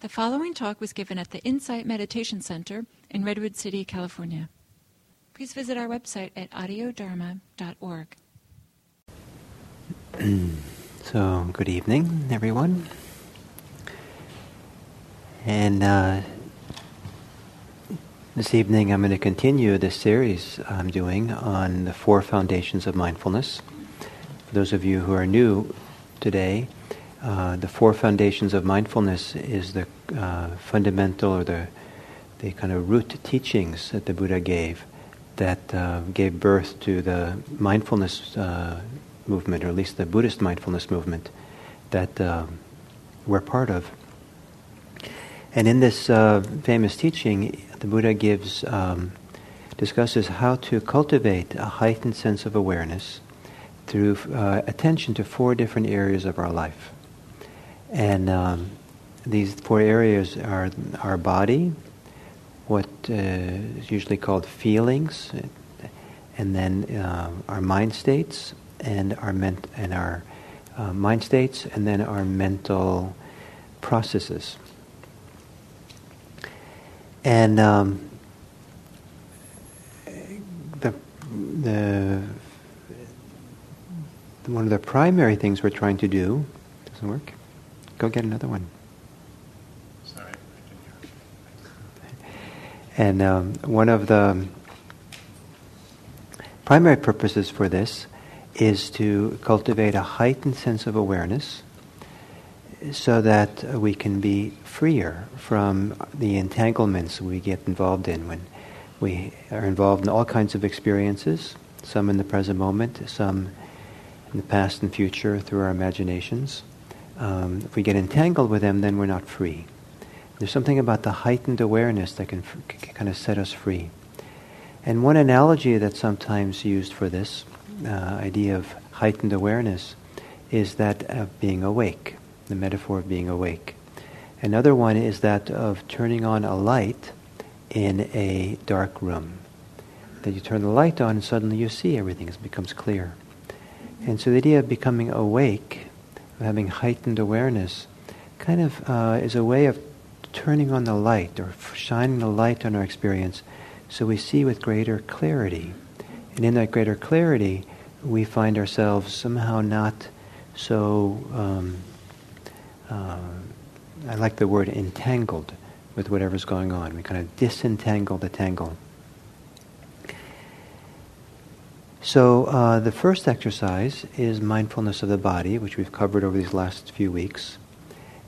The following talk was given at the Insight Meditation Center in Redwood City, California. Please visit our website at audiodharma.org. so, good evening, everyone. And uh, this evening I'm going to continue this series I'm doing on the four foundations of mindfulness. For those of you who are new today, uh, the four foundations of mindfulness is the uh, fundamental or the, the kind of root teachings that the Buddha gave that uh, gave birth to the mindfulness uh, movement, or at least the Buddhist mindfulness movement that uh, we're part of. And in this famous teaching, the Buddha gives um, discusses how to cultivate a heightened sense of awareness through attention to four different areas of our life. And um, these four areas are our body, what uh, is usually called feelings, and then uh, our mind states, and our ment- and our uh, mind states, and then our mental processes. And um, the the one of the primary things we're trying to do doesn't work Go get another one. Sorry. And um, one of the primary purposes for this is to cultivate a heightened sense of awareness so that we can be freer from the entanglements we get involved in when we are involved in all kinds of experiences, some in the present moment, some in the past and future through our imaginations um, if we get entangled with them, then we're not free. There's something about the heightened awareness that can, can kind of set us free. And one analogy that's sometimes used for this uh, idea of heightened awareness is that of being awake, the metaphor of being awake. Another one is that of turning on a light in a dark room. That you turn the light on and suddenly you see everything, it becomes clear. And so the idea of becoming awake having heightened awareness, kind of uh, is a way of turning on the light or shining the light on our experience so we see with greater clarity. And in that greater clarity, we find ourselves somehow not so, um, uh, I like the word entangled with whatever's going on. We kind of disentangle the tangle. So uh, the first exercise is mindfulness of the body, which we've covered over these last few weeks.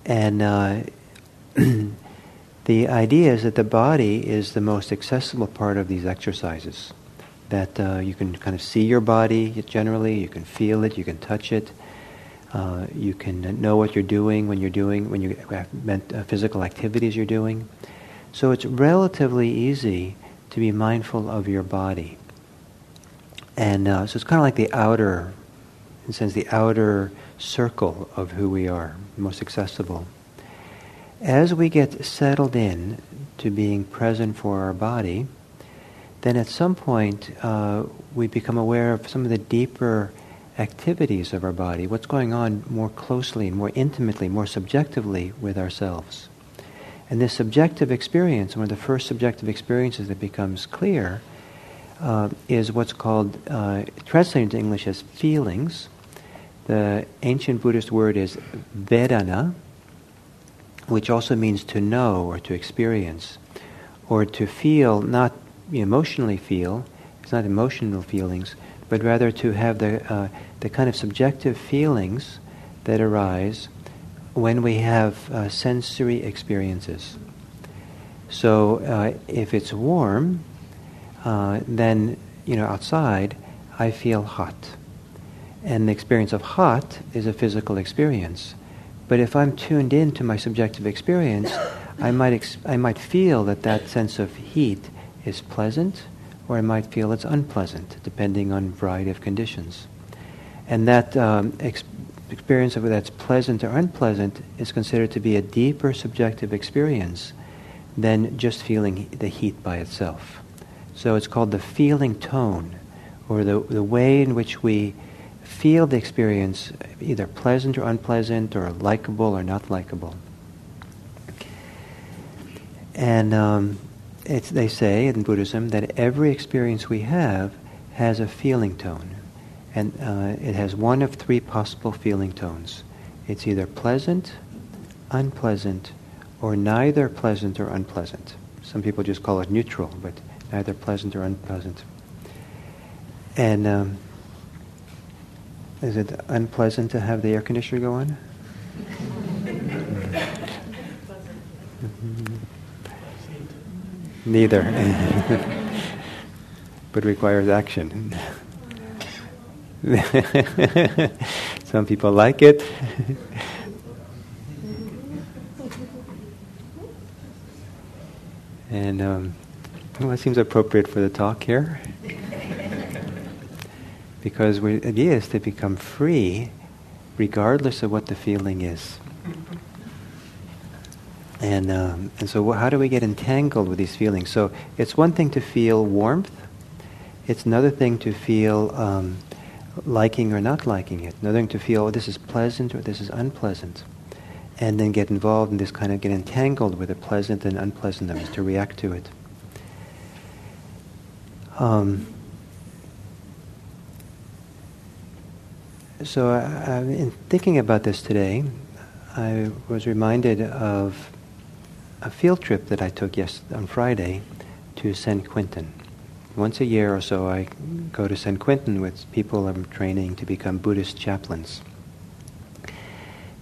And uh, the idea is that the body is the most accessible part of these exercises. That uh, you can kind of see your body generally, you can feel it, you can touch it, uh, you can know what you're doing when you're doing, when you have uh, physical activities you're doing. So it's relatively easy to be mindful of your body. And uh, so it's kind of like the outer, in a sense, the outer circle of who we are, most accessible. As we get settled in to being present for our body, then at some point uh, we become aware of some of the deeper activities of our body, what's going on more closely, and more intimately, more subjectively with ourselves. And this subjective experience, one of the first subjective experiences that becomes clear, uh, is what's called, uh, translated into English as feelings. The ancient Buddhist word is vedana, which also means to know or to experience, or to feel, not emotionally feel, it's not emotional feelings, but rather to have the, uh, the kind of subjective feelings that arise when we have uh, sensory experiences. So uh, if it's warm, uh, then, you know, outside, I feel hot. And the experience of hot is a physical experience. But if I'm tuned in to my subjective experience, I might, ex- I might feel that that sense of heat is pleasant, or I might feel it's unpleasant, depending on variety of conditions. And that um, ex- experience of whether that's pleasant or unpleasant is considered to be a deeper subjective experience than just feeling the heat by itself. So it's called the feeling tone, or the, the way in which we feel the experience, either pleasant or unpleasant, or likable or not likable. And um, they say in Buddhism that every experience we have has a feeling tone. And uh, it has one of three possible feeling tones. It's either pleasant, unpleasant, or neither pleasant or unpleasant. Some people just call it neutral, but neither pleasant or unpleasant. And um, is it unpleasant to have the air conditioner go on? Neither. but requires action. Some people like it. and um, well, it seems appropriate for the talk here. because the idea is to become free regardless of what the feeling is. And, um, and so, how do we get entangled with these feelings? So, it's one thing to feel warmth, it's another thing to feel um, liking or not liking it, another thing to feel oh, this is pleasant or this is unpleasant. And then get involved in this kind of get entangled with the pleasant and unpleasantness to react to it. Um, so, I, in thinking about this today, I was reminded of a field trip that I took yes on Friday to San Quentin. Once a year or so, I go to San Quentin with people I'm training to become Buddhist chaplains.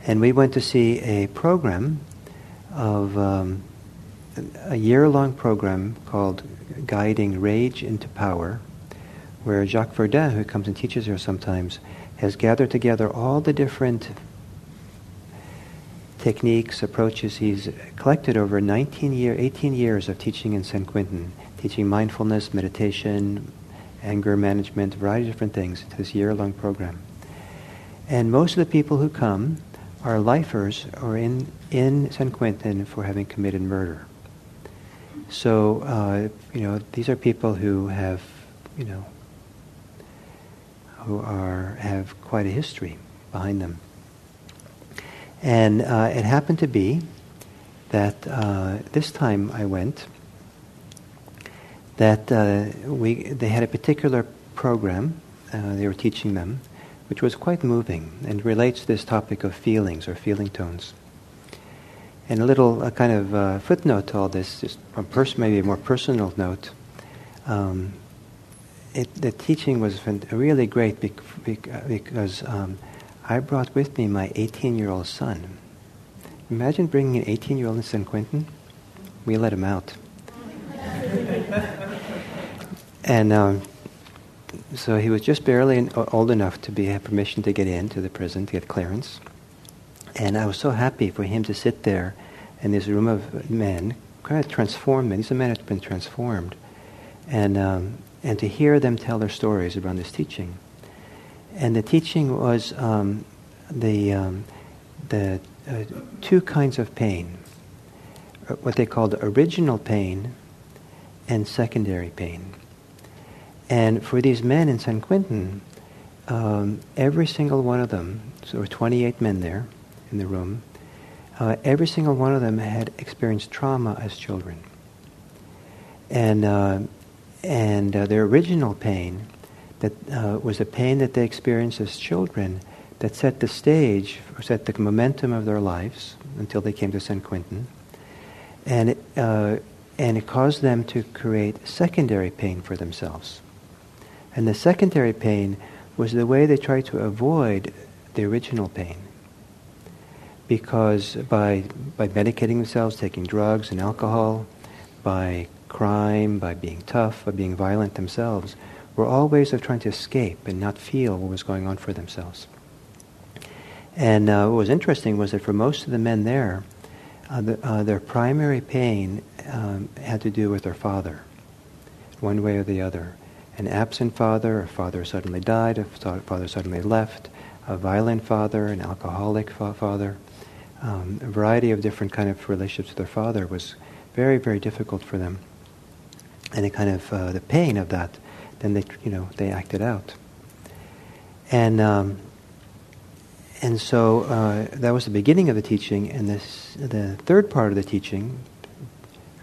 And we went to see a program of um, a year-long program called Guiding Rage into Power, where Jacques Verduin, who comes and teaches here sometimes, has gathered together all the different techniques, approaches he's collected over 19 year, 18 years of teaching in San Quentin, teaching mindfulness, meditation, anger management, a variety of different things to this year-long program. And most of the people who come are lifers or in, in San Quentin for having committed murder. So, uh, you know, these are people who have, you know, who are, have quite a history behind them. And uh, it happened to be that uh, this time I went, that uh, we, they had a particular program uh, they were teaching them, which was quite moving and relates to this topic of feelings or feeling tones. And a little a kind of uh, footnote to all this, just a pers- maybe a more personal note. Um, it, the teaching was really great bec- because um, I brought with me my 18 year old son. Imagine bringing an 18 year old in San Quentin. We let him out. and um, so he was just barely old enough to be have permission to get into the prison to get clearance. And I was so happy for him to sit there in this room of men, kind of transformed men. These are men who have been transformed, and um, and to hear them tell their stories around this teaching. And the teaching was um, the, um, the uh, two kinds of pain uh, what they called original pain and secondary pain. And for these men in San Quentin, um, every single one of them, so there were 28 men there in the room, uh, every single one of them had experienced trauma as children. And, uh, and uh, their original pain that uh, was a pain that they experienced as children that set the stage or set the momentum of their lives until they came to San Quentin. And it, uh, and it caused them to create secondary pain for themselves. And the secondary pain was the way they tried to avoid the original pain. Because by, by medicating themselves, taking drugs and alcohol, by crime, by being tough, by being violent themselves, were all ways of trying to escape and not feel what was going on for themselves. And uh, what was interesting was that for most of the men there, uh, the, uh, their primary pain um, had to do with their father, one way or the other. An absent father, a father suddenly died, a father suddenly left, a violent father, an alcoholic fa- father. Um, a variety of different kind of relationships with their father was very, very difficult for them. And the kind of uh, the pain of that then they, you know, they acted out. And um, and so uh, that was the beginning of the teaching. And this, the third part of the teaching,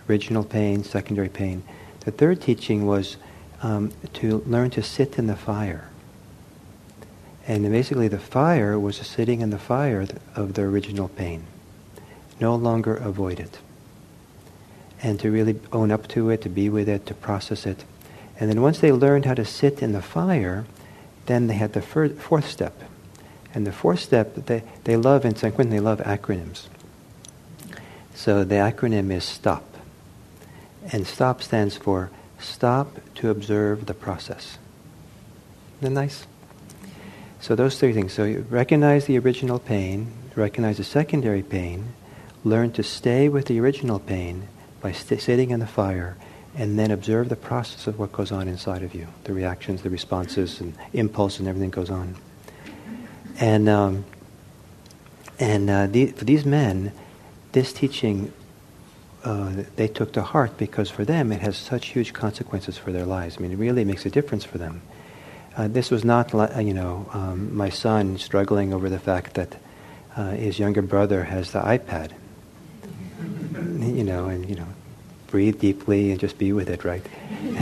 original pain, secondary pain. The third teaching was um, to learn to sit in the fire. And basically, the fire was sitting in the fire of the original pain, no longer avoid it. And to really own up to it, to be with it, to process it. And then once they learned how to sit in the fire, then they had the fir- fourth step. And the fourth step, they, they love, in San Quentin, they love acronyms. So the acronym is STOP. And STOP stands for Stop to Observe the Process. Isn't that nice? So those three things. So you recognize the original pain, recognize the secondary pain, learn to stay with the original pain by st- sitting in the fire, and then observe the process of what goes on inside of you, the reactions, the responses, and impulse, and everything goes on. And um, and uh, the, for these men, this teaching uh, they took to heart because for them it has such huge consequences for their lives. I mean, it really makes a difference for them. Uh, this was not, uh, you know, um, my son struggling over the fact that uh, his younger brother has the iPad. you know, and you know, breathe deeply and just be with it, right? and,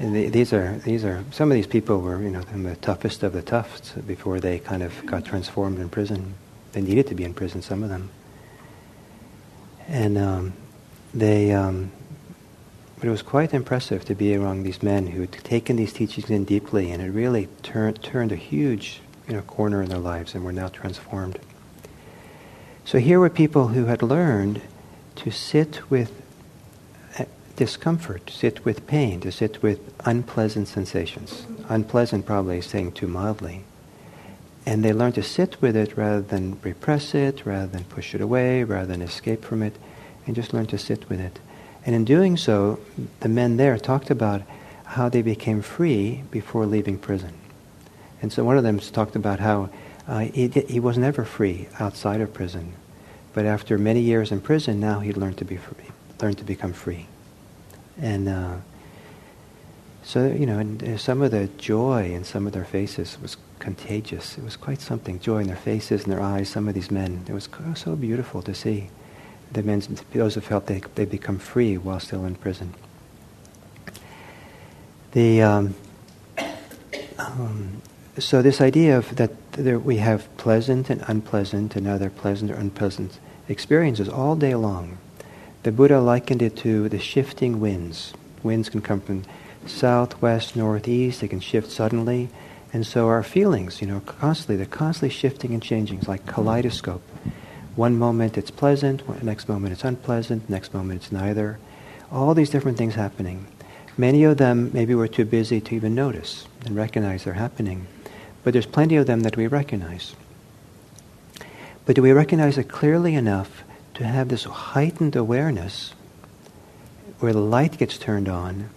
and the, these are these are some of these people were, you know, the toughest of the toughs before they kind of got transformed in prison. They needed to be in prison, some of them, and um, they. Um, but it was quite impressive to be among these men who had taken these teachings in deeply, and it really turned turned a huge you know, corner in their lives, and were now transformed. So here were people who had learned to sit with uh, discomfort, to sit with pain, to sit with unpleasant sensations. Unpleasant, probably is saying too mildly. And they learned to sit with it rather than repress it, rather than push it away, rather than escape from it, and just learn to sit with it. And in doing so, the men there talked about how they became free before leaving prison. And so one of them talked about how uh, he, he was never free outside of prison. But after many years in prison, now he learned to be free, learned to become free. And uh, so, you know, and uh, some of the joy in some of their faces was contagious. It was quite something. Joy in their faces and their eyes, some of these men. It was so beautiful to see those who felt they, they become free while still in prison. The, um, um, so this idea of that there, we have pleasant and unpleasant and other pleasant or unpleasant experiences all day long. The Buddha likened it to the shifting winds. Winds can come from south, west, northeast. They can shift suddenly. And so our feelings, you know, constantly, they're constantly shifting and changing. It's like kaleidoscope. One moment it's pleasant, next moment it's unpleasant, next moment it's neither. All these different things happening. Many of them maybe we're too busy to even notice and recognize they're happening. But there's plenty of them that we recognize. But do we recognize it clearly enough to have this heightened awareness where the light gets turned on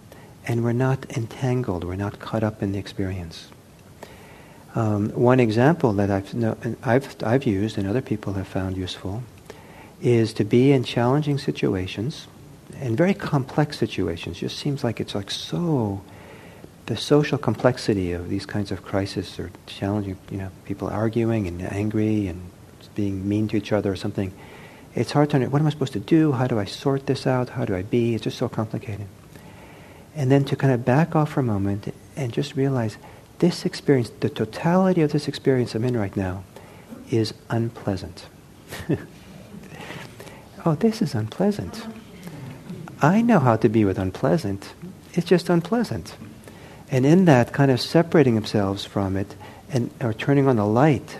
and we're not entangled, we're not caught up in the experience? Um, one example that I've, no, I've, I've used and other people have found useful is to be in challenging situations and very complex situations. Just seems like it's like so the social complexity of these kinds of crises or challenging, you know, people arguing and angry and being mean to each other or something. It's hard to understand, what am I supposed to do? How do I sort this out? How do I be? It's just so complicated. And then to kind of back off for a moment and just realize this experience, the totality of this experience I'm in right now, is unpleasant. oh, this is unpleasant. I know how to be with unpleasant. It's just unpleasant. And in that, kind of separating themselves from it and or turning on the light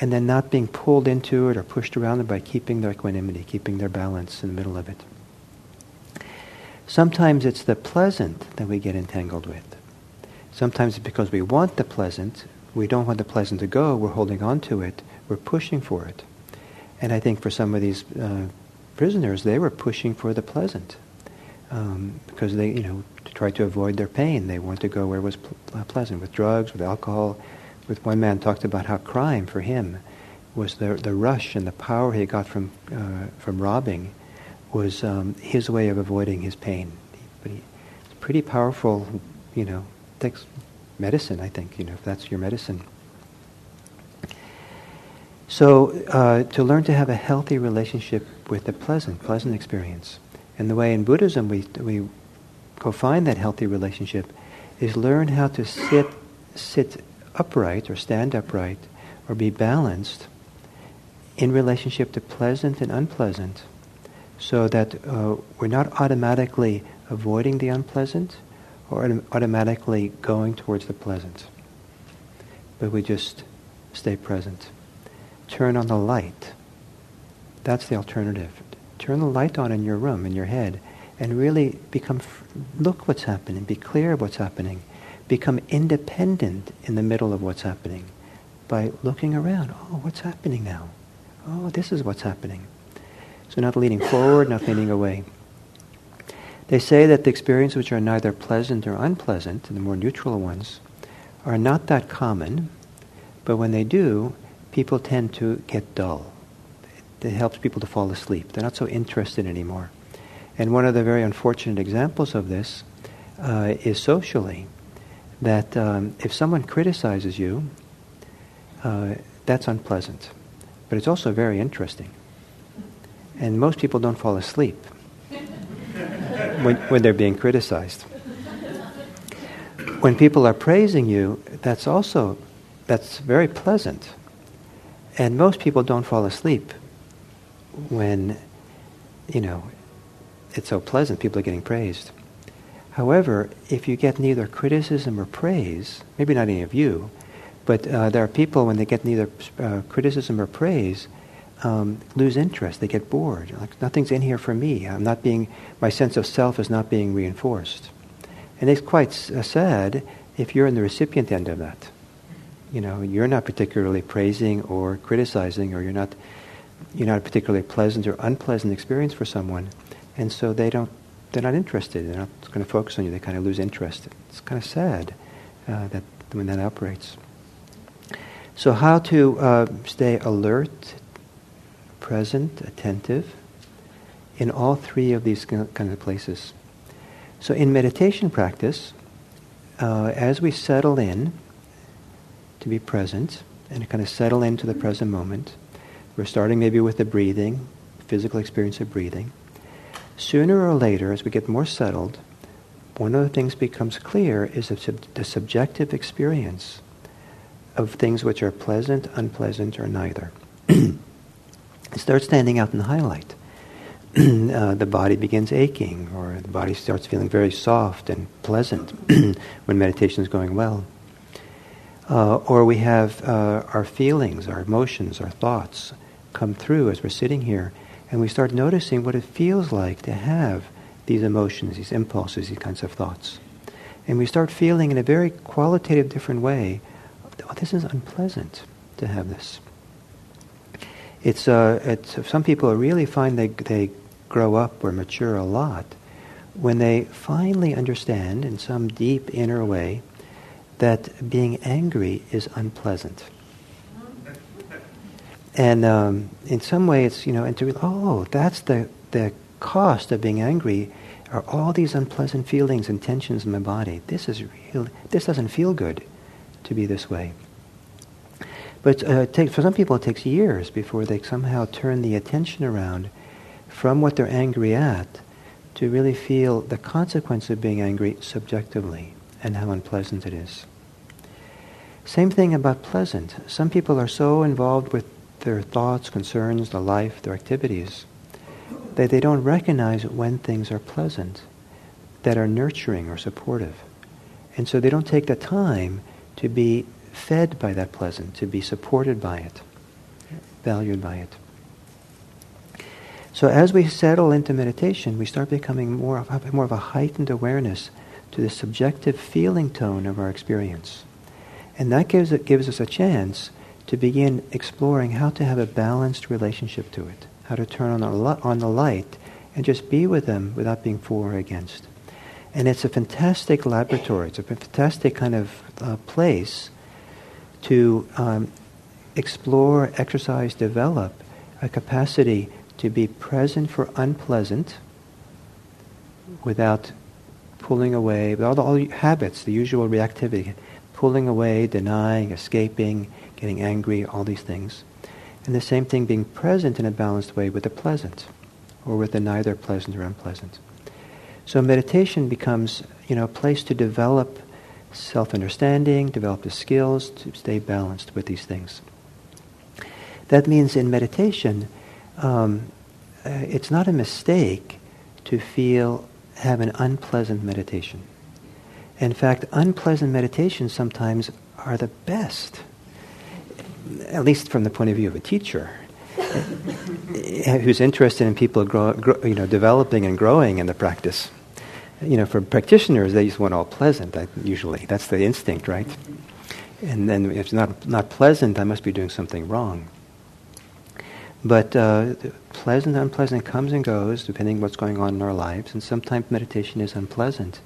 and then not being pulled into it or pushed around it by keeping their equanimity, keeping their balance in the middle of it. Sometimes it's the pleasant that we get entangled with. Sometimes it's because we want the pleasant, we don't want the pleasant to go, we're holding on to it, we're pushing for it. And I think for some of these uh, prisoners, they were pushing for the pleasant um, because they, you know, to try to avoid their pain. They want to go where it was pl- uh, pleasant, with drugs, with alcohol. With one man talked about how crime for him was the the rush and the power he got from uh, from robbing was um, his way of avoiding his pain. But he, it's pretty powerful, you know, takes medicine, I think, you know, if that's your medicine. So uh, to learn to have a healthy relationship with the pleasant, pleasant experience. And the way in Buddhism we, we go find that healthy relationship is learn how to sit, sit upright or stand upright or be balanced in relationship to pleasant and unpleasant so that uh, we're not automatically avoiding the unpleasant or automatically going towards the pleasant. But we just stay present. Turn on the light. That's the alternative. Turn the light on in your room, in your head, and really become, look what's happening, be clear of what's happening, become independent in the middle of what's happening by looking around. Oh, what's happening now? Oh, this is what's happening. So not leaning forward, not leaning away. They say that the experiences which are neither pleasant or unpleasant, the more neutral ones, are not that common, but when they do, people tend to get dull. It helps people to fall asleep. They're not so interested anymore. And one of the very unfortunate examples of this uh, is socially, that um, if someone criticizes you, uh, that's unpleasant. But it's also very interesting. And most people don't fall asleep when, when they're being criticized. When people are praising you, that's also that's very pleasant. And most people don't fall asleep when, you know, it's so pleasant, people are getting praised. However, if you get neither criticism or praise, maybe not any of you, but uh, there are people when they get neither uh, criticism or praise, um, lose interest. They get bored. Like nothing's in here for me. I'm not being. My sense of self is not being reinforced, and it's quite uh, sad if you're in the recipient end of that. You know, you're not particularly praising or criticizing, or you're not. You're not a particularly pleasant or unpleasant experience for someone, and so they don't. They're not interested. They're not going to focus on you. They kind of lose interest. It's kind of sad uh, that when that operates. So, how to uh, stay alert present, attentive, in all three of these kind of places. So in meditation practice, uh, as we settle in to be present and kind of settle into the present moment, we're starting maybe with the breathing, physical experience of breathing. Sooner or later, as we get more settled, one of the things becomes clear is the subjective experience of things which are pleasant, unpleasant, or neither. starts standing out in the highlight. uh, the body begins aching, or the body starts feeling very soft and pleasant when meditation is going well. Uh, or we have uh, our feelings, our emotions, our thoughts come through as we're sitting here, and we start noticing what it feels like to have these emotions, these impulses, these kinds of thoughts. And we start feeling in a very qualitative, different way, oh, this is unpleasant to have this it's, uh, it's some people really find they, they grow up or mature a lot when they finally understand in some deep inner way that being angry is unpleasant. And um, in some way, it's, you know, and to, oh, that's the, the cost of being angry are all these unpleasant feelings and tensions in my body. This is real, this doesn't feel good to be this way. But uh, takes, for some people, it takes years before they somehow turn the attention around from what they're angry at to really feel the consequence of being angry subjectively and how unpleasant it is. Same thing about pleasant. Some people are so involved with their thoughts, concerns, the life, their activities, that they don't recognize when things are pleasant, that are nurturing or supportive. And so they don't take the time to be fed by that pleasant, to be supported by it, valued by it. So as we settle into meditation, we start becoming more of more of a heightened awareness to the subjective feeling tone of our experience. And that gives, it, gives us a chance to begin exploring how to have a balanced relationship to it, how to turn on the, on the light and just be with them without being for or against. And it's a fantastic laboratory. It's a fantastic kind of uh, place to um, explore, exercise, develop a capacity to be present for unpleasant without pulling away, with all the, all habits, the usual reactivity, pulling away, denying, escaping, getting angry, all these things. And the same thing being present in a balanced way with the pleasant, or with the neither pleasant or unpleasant. So meditation becomes, you know, a place to develop self-understanding, develop the skills to stay balanced with these things. That means in meditation, um, uh, it's not a mistake to feel have an unpleasant meditation. In fact, unpleasant meditations sometimes are the best, at least from the point of view of a teacher who's interested in people grow, grow, you know, developing and growing in the practice. You know, for practitioners, they just want all pleasant. Usually, that's the instinct, right? And then if it's not not pleasant, I must be doing something wrong. But uh, pleasant, unpleasant comes and goes depending what's going on in our lives, and sometimes meditation is unpleasant.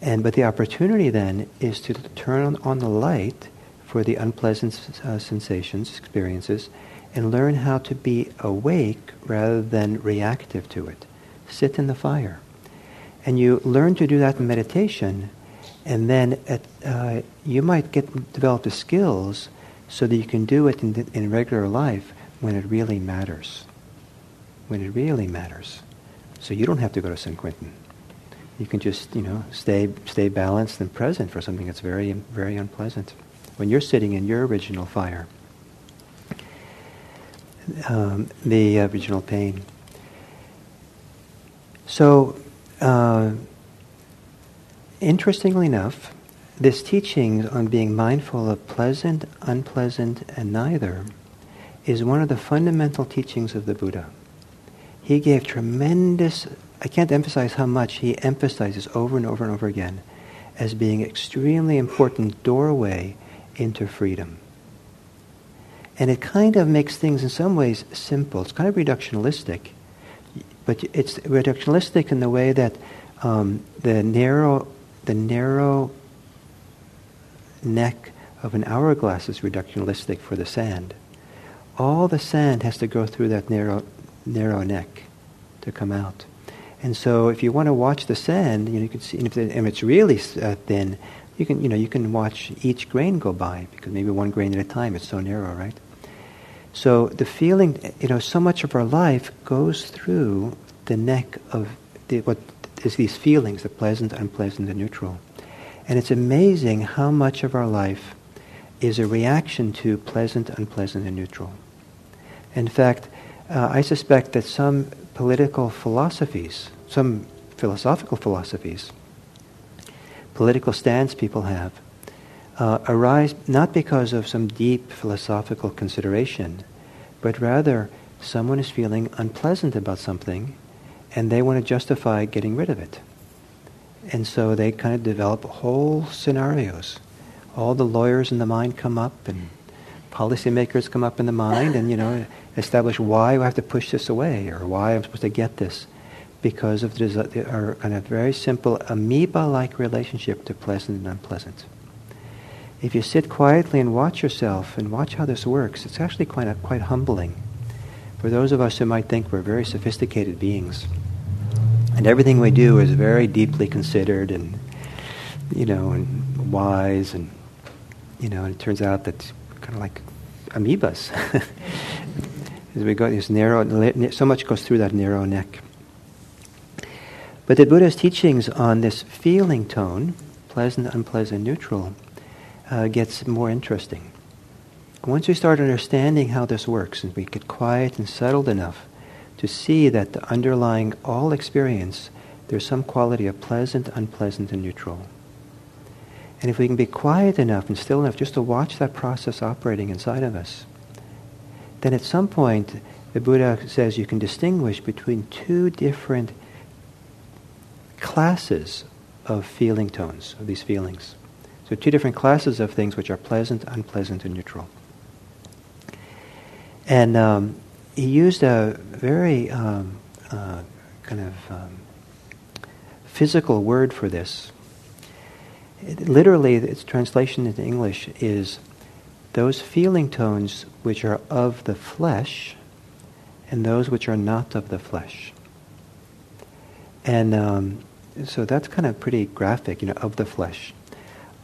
And but the opportunity then is to turn on, on the light for the unpleasant uh, sensations, experiences, and learn how to be awake rather than reactive to it. Sit in the fire, and you learn to do that in meditation, and then at, uh, you might get develop the skills so that you can do it in, in regular life when it really matters. When it really matters. So you don't have to go to San Quentin. You can just, you know, stay, stay balanced and present for something that's very, very unpleasant. When you're sitting in your original fire, um, the original pain. So, uh, interestingly enough, this teaching on being mindful of pleasant, unpleasant, and neither is one of the fundamental teachings of the Buddha. He gave tremendous, I can't emphasize how much he emphasizes over and over and over again as being extremely important doorway into freedom. And it kind of makes things in some ways simple. It's kind of reductionistic, but it's reductionistic in the way that um, the narrow, the narrow neck of an hourglass is reductionistic for the sand all the sand has to go through that narrow, narrow neck to come out. And so, if you want to watch the sand, you, know, you can see, and if, if it's really uh, thin, you can, you know, you can watch each grain go by because maybe one grain at a time. It's so narrow, right? So the feeling, you know, so much of our life goes through the neck of the, what is these feelings, the pleasant, unpleasant, and neutral. And it's amazing how much of our life is a reaction to pleasant, unpleasant, and neutral. In fact, uh, I suspect that some political philosophies, some philosophical philosophies, political stance people have, uh, arise not because of some deep philosophical consideration, but rather someone is feeling unpleasant about something and they want to justify getting rid of it. And so they kind of develop whole scenarios. All the lawyers in the mind come up and policymakers come up in the mind and, you know, establish why I have to push this away or why I'm supposed to get this because of the, our kind of very simple amoeba-like relationship to pleasant and unpleasant. If you sit quietly and watch yourself and watch how this works, it's actually quite, a, quite humbling. For those of us who might think we're very sophisticated beings, and everything we do is very deeply considered and, you know, and wise, and, you know, and it turns out that kind of like amoebas. As we go, this narrow, so much goes through that narrow neck. But the Buddha's teachings on this feeling tone, pleasant, unpleasant, neutral, uh, gets more interesting. Once we start understanding how this works, and we get quiet and settled enough to see that the underlying all experience, there's some quality of pleasant, unpleasant, and neutral. And if we can be quiet enough and still enough just to watch that process operating inside of us, then at some point the Buddha says you can distinguish between two different classes of feeling tones, of these feelings. So two different classes of things which are pleasant, unpleasant, and neutral. And um, he used a very um, uh, kind of um, physical word for this. It, literally, its translation into English is those feeling tones which are of the flesh and those which are not of the flesh. And um, so that's kind of pretty graphic, you know, of the flesh.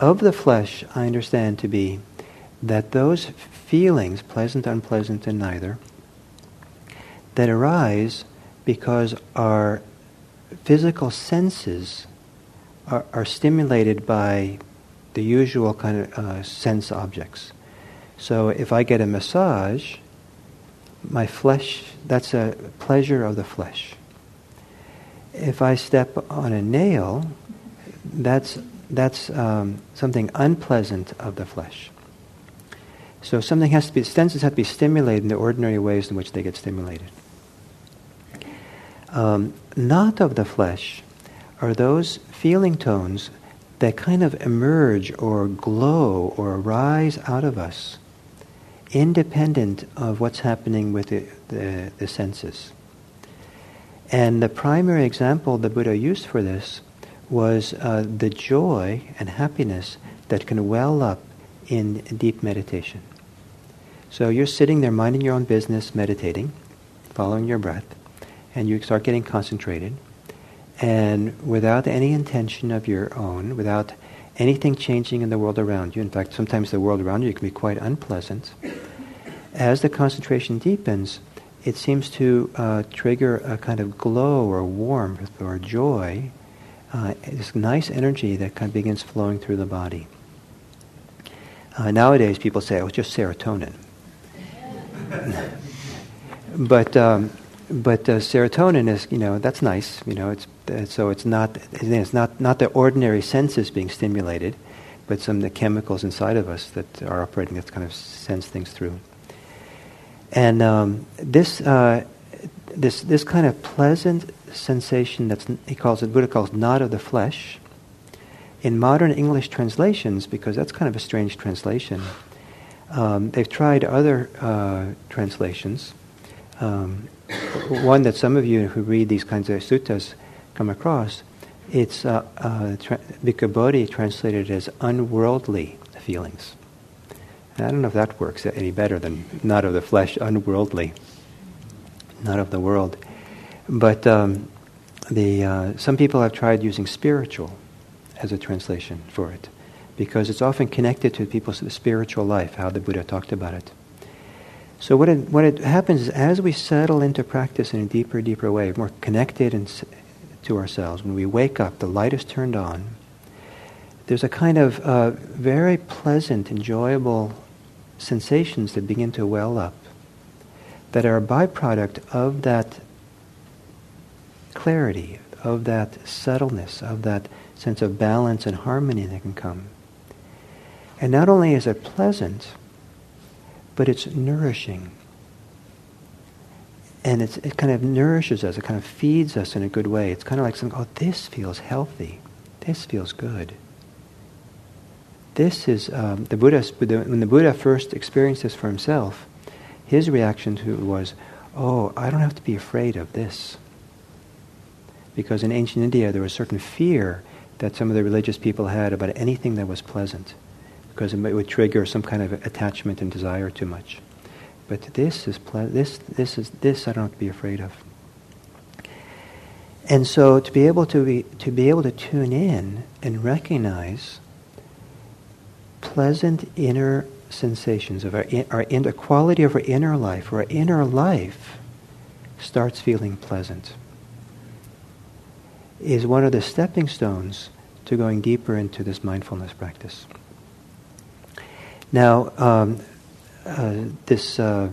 Of the flesh, I understand to be that those feelings, pleasant, unpleasant, and neither, that arise because our physical senses are, are stimulated by the usual kind of uh, sense objects. So if I get a massage, my flesh, that's a pleasure of the flesh. If I step on a nail, that's, that's um, something unpleasant of the flesh. So something has to be, senses have to be stimulated in the ordinary ways in which they get stimulated. Um, not of the flesh are those feeling tones that kind of emerge or glow or rise out of us, independent of what's happening with the, the, the senses. And the primary example the Buddha used for this was uh, the joy and happiness that can well up in deep meditation. So you're sitting there minding your own business, meditating, following your breath, and you start getting concentrated. And without any intention of your own, without anything changing in the world around you, in fact, sometimes the world around you can be quite unpleasant. As the concentration deepens, it seems to uh, trigger a kind of glow or warmth or joy, uh, this nice energy that kind of begins flowing through the body. Uh, nowadays, people say, oh, it's just serotonin. but um, but uh, serotonin is, you know, that's nice. You know, it's uh, so it's not it's not not the ordinary senses being stimulated, but some of the chemicals inside of us that are operating that kind of sense things through. And um, this uh, this this kind of pleasant sensation that's he calls it Buddha calls not of the flesh. In modern English translations, because that's kind of a strange translation, um, they've tried other uh, translations. Um, one that some of you who read these kinds of suttas come across, it's uh, uh, tra- translated as unworldly feelings. And I don't know if that works any better than not of the flesh, unworldly, not of the world. But um, the, uh, some people have tried using spiritual as a translation for it because it's often connected to people's spiritual life, how the Buddha talked about it. So what it, what it happens is as we settle into practice in a deeper, deeper way, more connected to ourselves, when we wake up, the light is turned on, there's a kind of uh, very pleasant, enjoyable sensations that begin to well up that are a byproduct of that clarity, of that subtleness, of that sense of balance and harmony that can come. And not only is it pleasant, but it's nourishing. And it kind of nourishes us, it kind of feeds us in a good way. It's kind of like something, oh, this feels healthy. This feels good. This is, um, the Buddha, when the Buddha first experienced this for himself, his reaction to it was, oh, I don't have to be afraid of this. Because in ancient India, there was a certain fear that some of the religious people had about anything that was pleasant because it would trigger some kind of attachment and desire too much. But this is ple- this this is this I don't have to be afraid of. And so to be able to be to be able to tune in and recognize pleasant inner sensations of our our in, the quality of our inner life, our inner life starts feeling pleasant, is one of the stepping stones to going deeper into this mindfulness practice. Now, um, uh, this uh,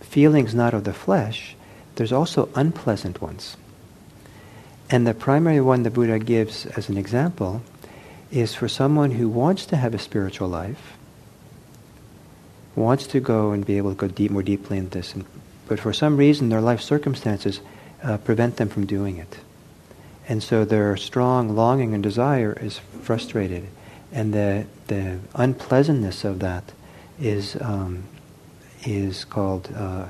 feelings not of the flesh, there's also unpleasant ones. And the primary one the Buddha gives as an example is for someone who wants to have a spiritual life, wants to go and be able to go deep, more deeply into this, and, but for some reason their life circumstances uh, prevent them from doing it. And so their strong longing and desire is frustrated and the the unpleasantness of that is um, is called uh,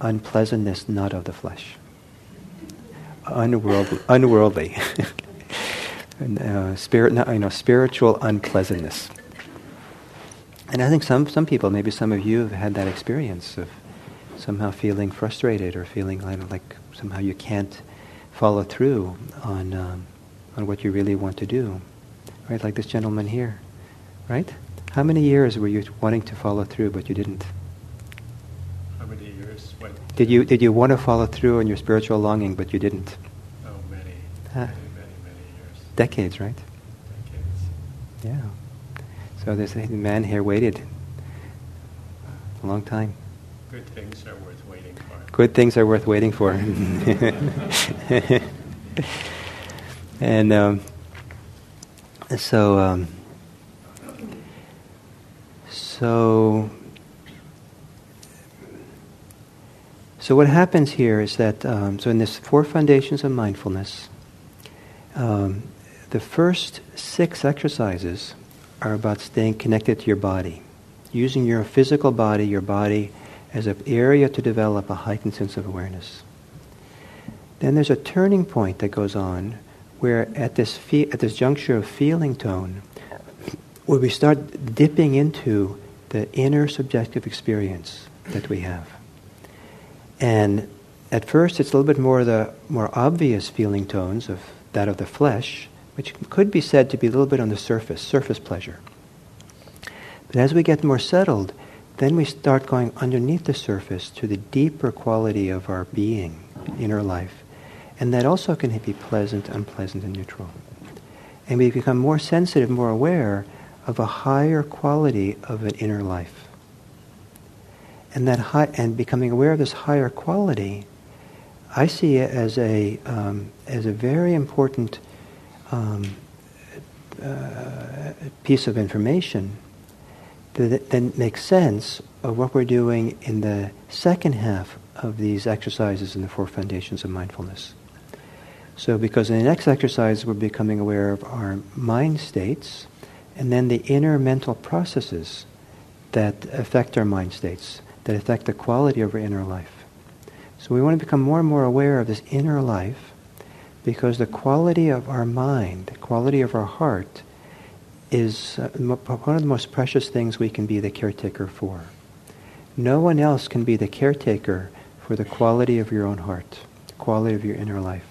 unpleasantness not of the flesh, unworldly, unworldly, and, uh, spirit, you know, spiritual unpleasantness. And I think some some people, maybe some of you, have had that experience of somehow feeling frustrated or feeling like, like somehow you can't follow through on um, on what you really want to do right? Like this gentleman here, right? How many years were you wanting to follow through, but you didn't? How many years? What? Did you did you want to follow through on your spiritual longing, but you didn't? Oh, many, Huh. many, many, many years. Decades, right? Decades. Yeah. So this man here waited a long time. Good things are worth waiting for. Good things are worth waiting for. and um, so, um, so, so what happens here is that um, so in this four foundations of mindfulness, um, the first six exercises are about staying connected to your body, using your physical body, your body as an area to develop a heightened sense of awareness. Then there's a turning point that goes on where at this, fe- at this juncture of feeling tone, where we start dipping into the inner subjective experience that we have. And at first it's a little bit more the more obvious feeling tones of that of the flesh, which could be said to be a little bit on the surface, surface pleasure. But as we get more settled, then we start going underneath the surface to the deeper quality of our being, inner life. And that also can be pleasant, unpleasant, and neutral. And we become more sensitive, more aware of a higher quality of an inner life. And that high, and becoming aware of this higher quality, I see it as a um, as a very important um, uh, piece of information that then makes sense of what we're doing in the second half of these exercises in the four foundations of mindfulness. So, because in the next exercise, we're becoming aware of our mind states and then the inner mental processes that affect our mind states, that affect the quality of our inner life. So, we want to become more and more aware of this inner life because the quality of our mind, the quality of our heart, is uh, one of the most precious things we can be the caretaker for. No one else can be the caretaker for the quality of your own heart, the quality of your inner life.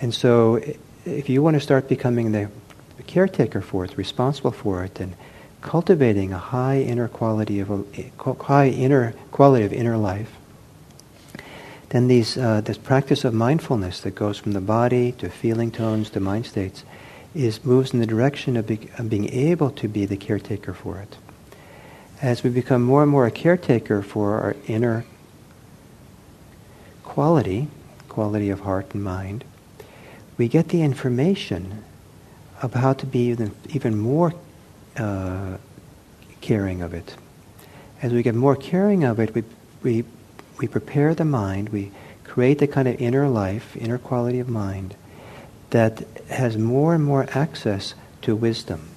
And so, if you want to start becoming the caretaker for it, responsible for it, and cultivating a high inner quality of a high inner quality of inner life, then these uh, this practice of mindfulness that goes from the body to feeling tones to mind states is moves in the direction of, be, of being able to be the caretaker for it. As we become more and more a caretaker for our inner quality, quality of heart and mind, we get the information of how to be even, even more uh, caring of it. As we get more caring of it, we, we, we prepare the mind, we create the kind of inner life, inner quality of mind that has more and more access to wisdom,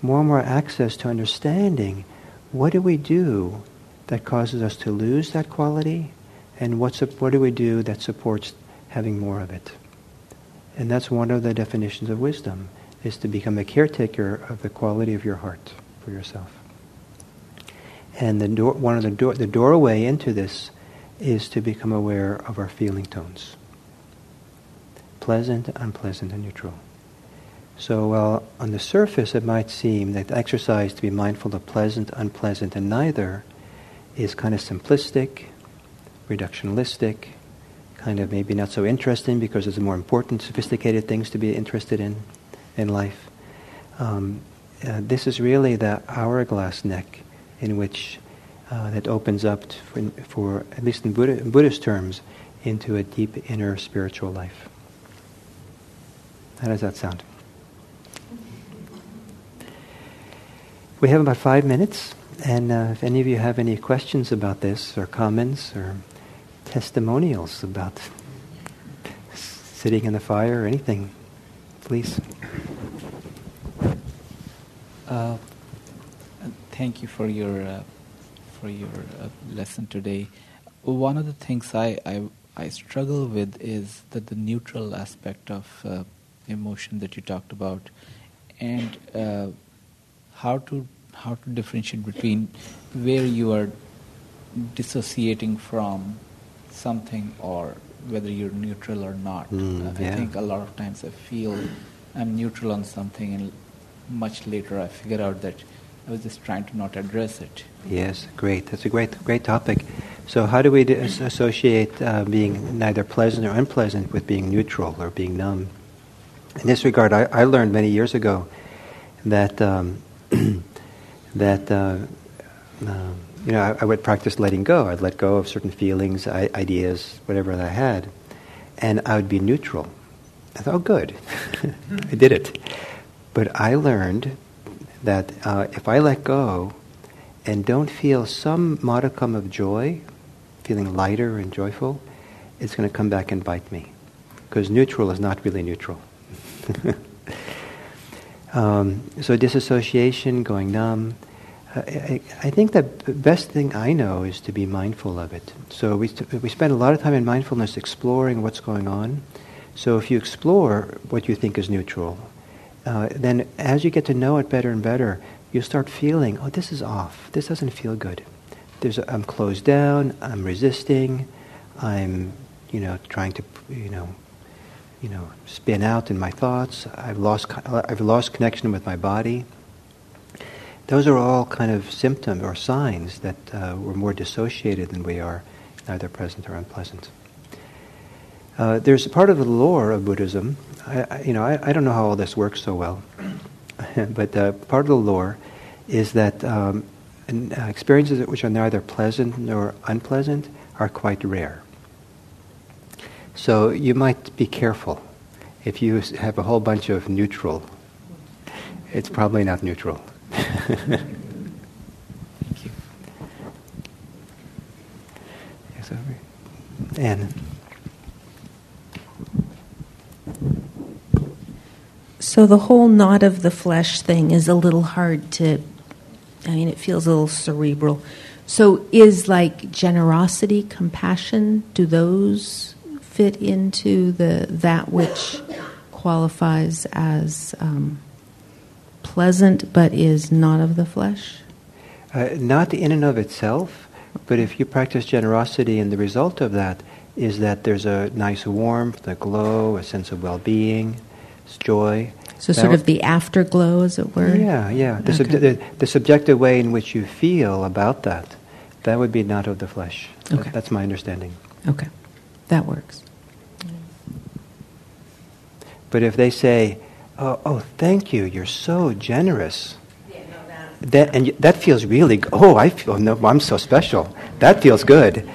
more and more access to understanding what do we do that causes us to lose that quality, and what's, what do we do that supports having more of it. And that's one of the definitions of wisdom, is to become a caretaker of the quality of your heart for yourself. And the door, one of the, door, the doorway into this is to become aware of our feeling tones pleasant, unpleasant, and neutral. So while on the surface it might seem that the exercise to be mindful of pleasant, unpleasant, and neither is kind of simplistic, reductionistic, kind of maybe not so interesting because there's more important, sophisticated things to be interested in in life. Um, uh, this is really the hourglass neck in which uh, that opens up for, for, at least in, Buddha, in Buddhist terms, into a deep inner spiritual life. How does that sound? We have about five minutes, and uh, if any of you have any questions about this, or comments, or testimonials about sitting in the fire, or anything, please. Uh, thank you for your uh, for your uh, lesson today. One of the things I, I I struggle with is that the neutral aspect of uh, emotion that you talked about, and uh, how to how to differentiate between where you are dissociating from something or whether you're neutral or not. Mm, yeah. I think a lot of times I feel I'm neutral on something, and much later I figure out that I was just trying to not address it. Yes, great. That's a great, great topic. So, how do we associate uh, being neither pleasant or unpleasant with being neutral or being numb? In this regard, I, I learned many years ago that um, that uh, uh, you know I, I, would practice letting go. I'd let go of certain feelings, I- ideas, whatever I had, and I would be neutral. I thought, oh, good, I did it. But I learned that uh, if I let go and don't feel some modicum of joy, feeling lighter and joyful, it's going to come back and bite me. Because neutral is not really neutral. um, so disassociation, going numb. Uh, I, I, think the best thing I know is to be mindful of it. So we, st- we spend a lot of time in mindfulness exploring what's going on. So if you explore what you think is neutral, uh, then as you get to know it better and better, you start feeling, oh, this is off. This doesn't feel good. There's a, I'm closed down. I'm resisting. I'm, you know, trying to, you know, you know, spin out in my thoughts. I've lost, I've lost connection with my body. Those are all kind of symptoms or signs that uh, we're more dissociated than we are, neither present or unpleasant. Uh, there's a part of the lore of Buddhism. I, I, you know, I, I, don't know how all this works so well, but uh, part of the lore is that um, uh, experiences which are neither pleasant nor unpleasant are quite rare. So you might be careful. If you have a whole bunch of neutral, it's probably not neutral. Thank you. Yes, Anne. So the whole not of the flesh thing is a little hard to, I mean, it feels a little cerebral. So is like generosity, compassion, do those fit into the that which qualifies as um, pleasant but is not of the flesh? Uh, not in and of itself, but if you practice generosity and the result of that is that there's a nice warmth, a glow, a sense of well-being, joy. So sort of the afterglow, as it were? Yeah, yeah. The, okay. sub- the, the, subjective way in which you feel about that, that would be not of the flesh. Okay. That, that's my understanding. Okay. That works. But if they say, oh, oh thank you, you're so generous. that, and that feels really, oh, I feel, no, I'm so special. That feels good.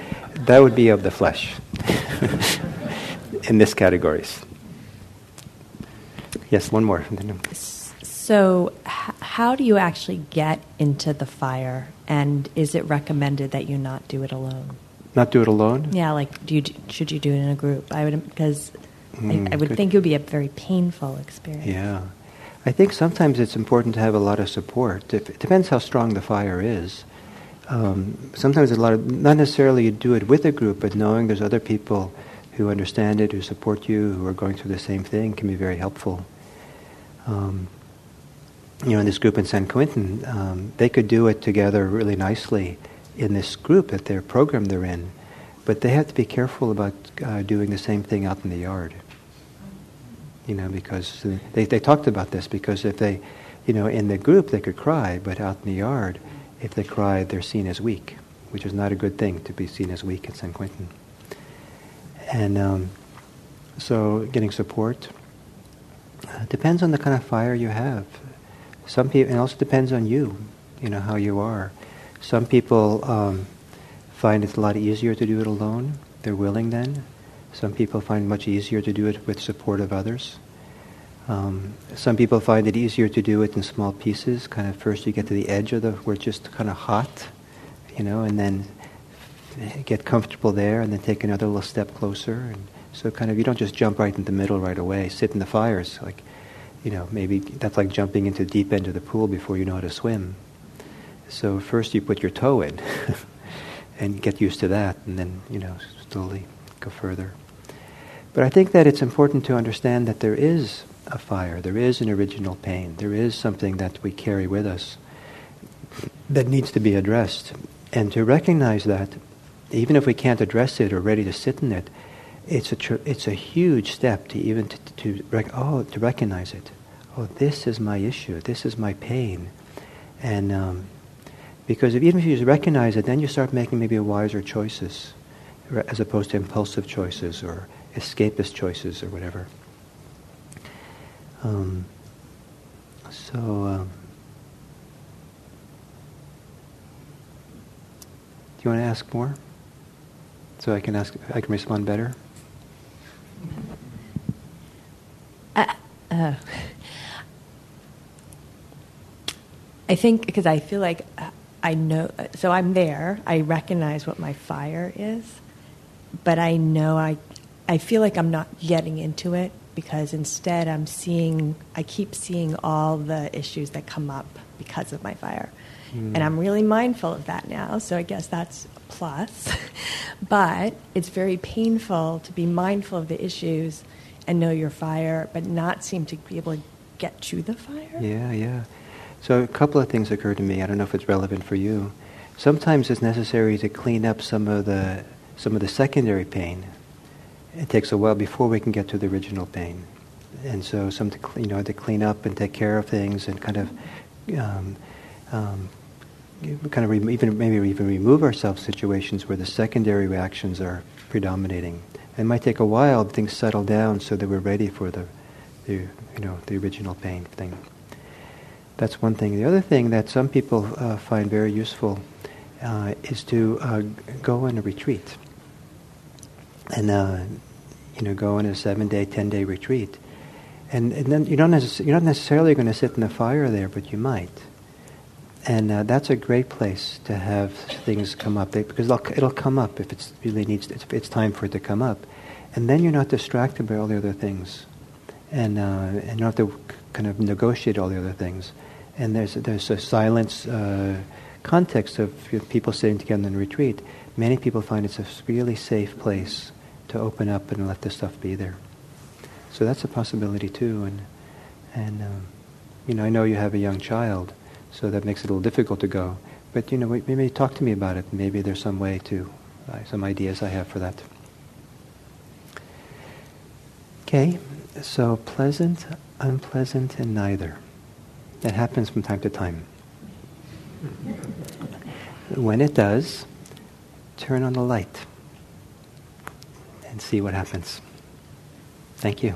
That would be of the flesh in this categories. Yes, one more. So, h- how do you actually get into the fire? And is it recommended that you not do it alone? Not do it alone? Yeah, like, do you, should you do it in a group? I would, because Mm, I, I, would good. think it would be a very painful experience. Yeah. I think sometimes it's important to have a lot of support. It, depends how strong the fire is. Um, sometimes a lot of, not necessarily you do it with a group, but knowing there's other people who understand it, who support you, who are going through the same thing can be very helpful. Um, you know, in this group in San Quentin, um, they could do it together really nicely in this group that their program they're in, but they have to be careful about uh, doing the same thing out in the yard you know, because they, they talked about this because if they, you know, in the group they could cry, but out in the yard, if they cry, they're seen as weak, which is not a good thing to be seen as weak at San Quentin. And um, so getting support uh, depends on the kind of fire you have. Some people, it also depends on you, you know, how you are. Some people um, find it's a lot easier to do it alone. They're willing then. Some people find it much easier to do it with support of others. Um, some people find it easier to do it in small pieces. Kind of first you get to the edge of the where it's just kind of hot, you know, and then get comfortable there, and then take another little step closer. And so kind of you don't just jump right in the middle right away. Sit in the fires like, you know, maybe that's like jumping into the deep end of the pool before you know how to swim. So first you put your toe in, and get used to that, and then you know slowly go further. But I think that it's important to understand that there is a fire, there is an original pain, there is something that we carry with us that needs to be addressed. And to recognize that, even if we can't address it or ready to sit in it, it's a, tr- it's a huge step to even to, to, rec- oh, to recognize it. Oh, this is my issue, this is my pain. And um, because if, even if you just recognize it, then you start making maybe wiser choices as opposed to impulsive choices or escapist choices or whatever. Um, so, um, do you want to ask more? So I can ask, I can respond better. Uh, uh, I think because I feel like uh, I know, so I'm there. I recognize what my fire is, but I know I, I feel like I'm not getting into it because instead I'm seeing, I keep seeing all the issues that come up because of my fire. Mm. And I'm really mindful of that now, so I guess that's plus. but it's very painful to be mindful of the issues and know your fire, but not seem to be able to get to the fire. Yeah, yeah. So a couple of things occur to me. I don't know if it's relevant for you. Sometimes it's necessary to clean up some of the some of the secondary pain. It takes a while before we can get to the original pain, and so some to you know to clean up and take care of things and kind of um, um, kind of re- even maybe even remove ourselves situations where the secondary reactions are predominating. It might take a while, but things settle down so that we're ready for the, the you know the original pain thing. That's one thing. The other thing that some people uh, find very useful uh, is to uh, go on a retreat, and uh, you know, go on a seven-day, ten-day retreat, and, and then you don't necess- you're not necessarily going to sit in the fire there, but you might, and uh, that's a great place to have things come up they, because it'll, it'll come up if it's really needs it's, it's time for it to come up, and then you're not distracted by all the other things, and uh, and you don't have to kind of negotiate all the other things and there's there's a silence uh, context of people sitting together in retreat. Many people find it's a really safe place to open up and let this stuff be there. So that's a possibility too. And and um, you know, I know you have a young child, so that makes it a little difficult to go. But you know, maybe talk to me about it. Maybe there's some way to, uh, some ideas I have for that. Okay, so pleasant, unpleasant, and neither. That happens from time to time. When it does, turn on the light and see what happens. Thank you.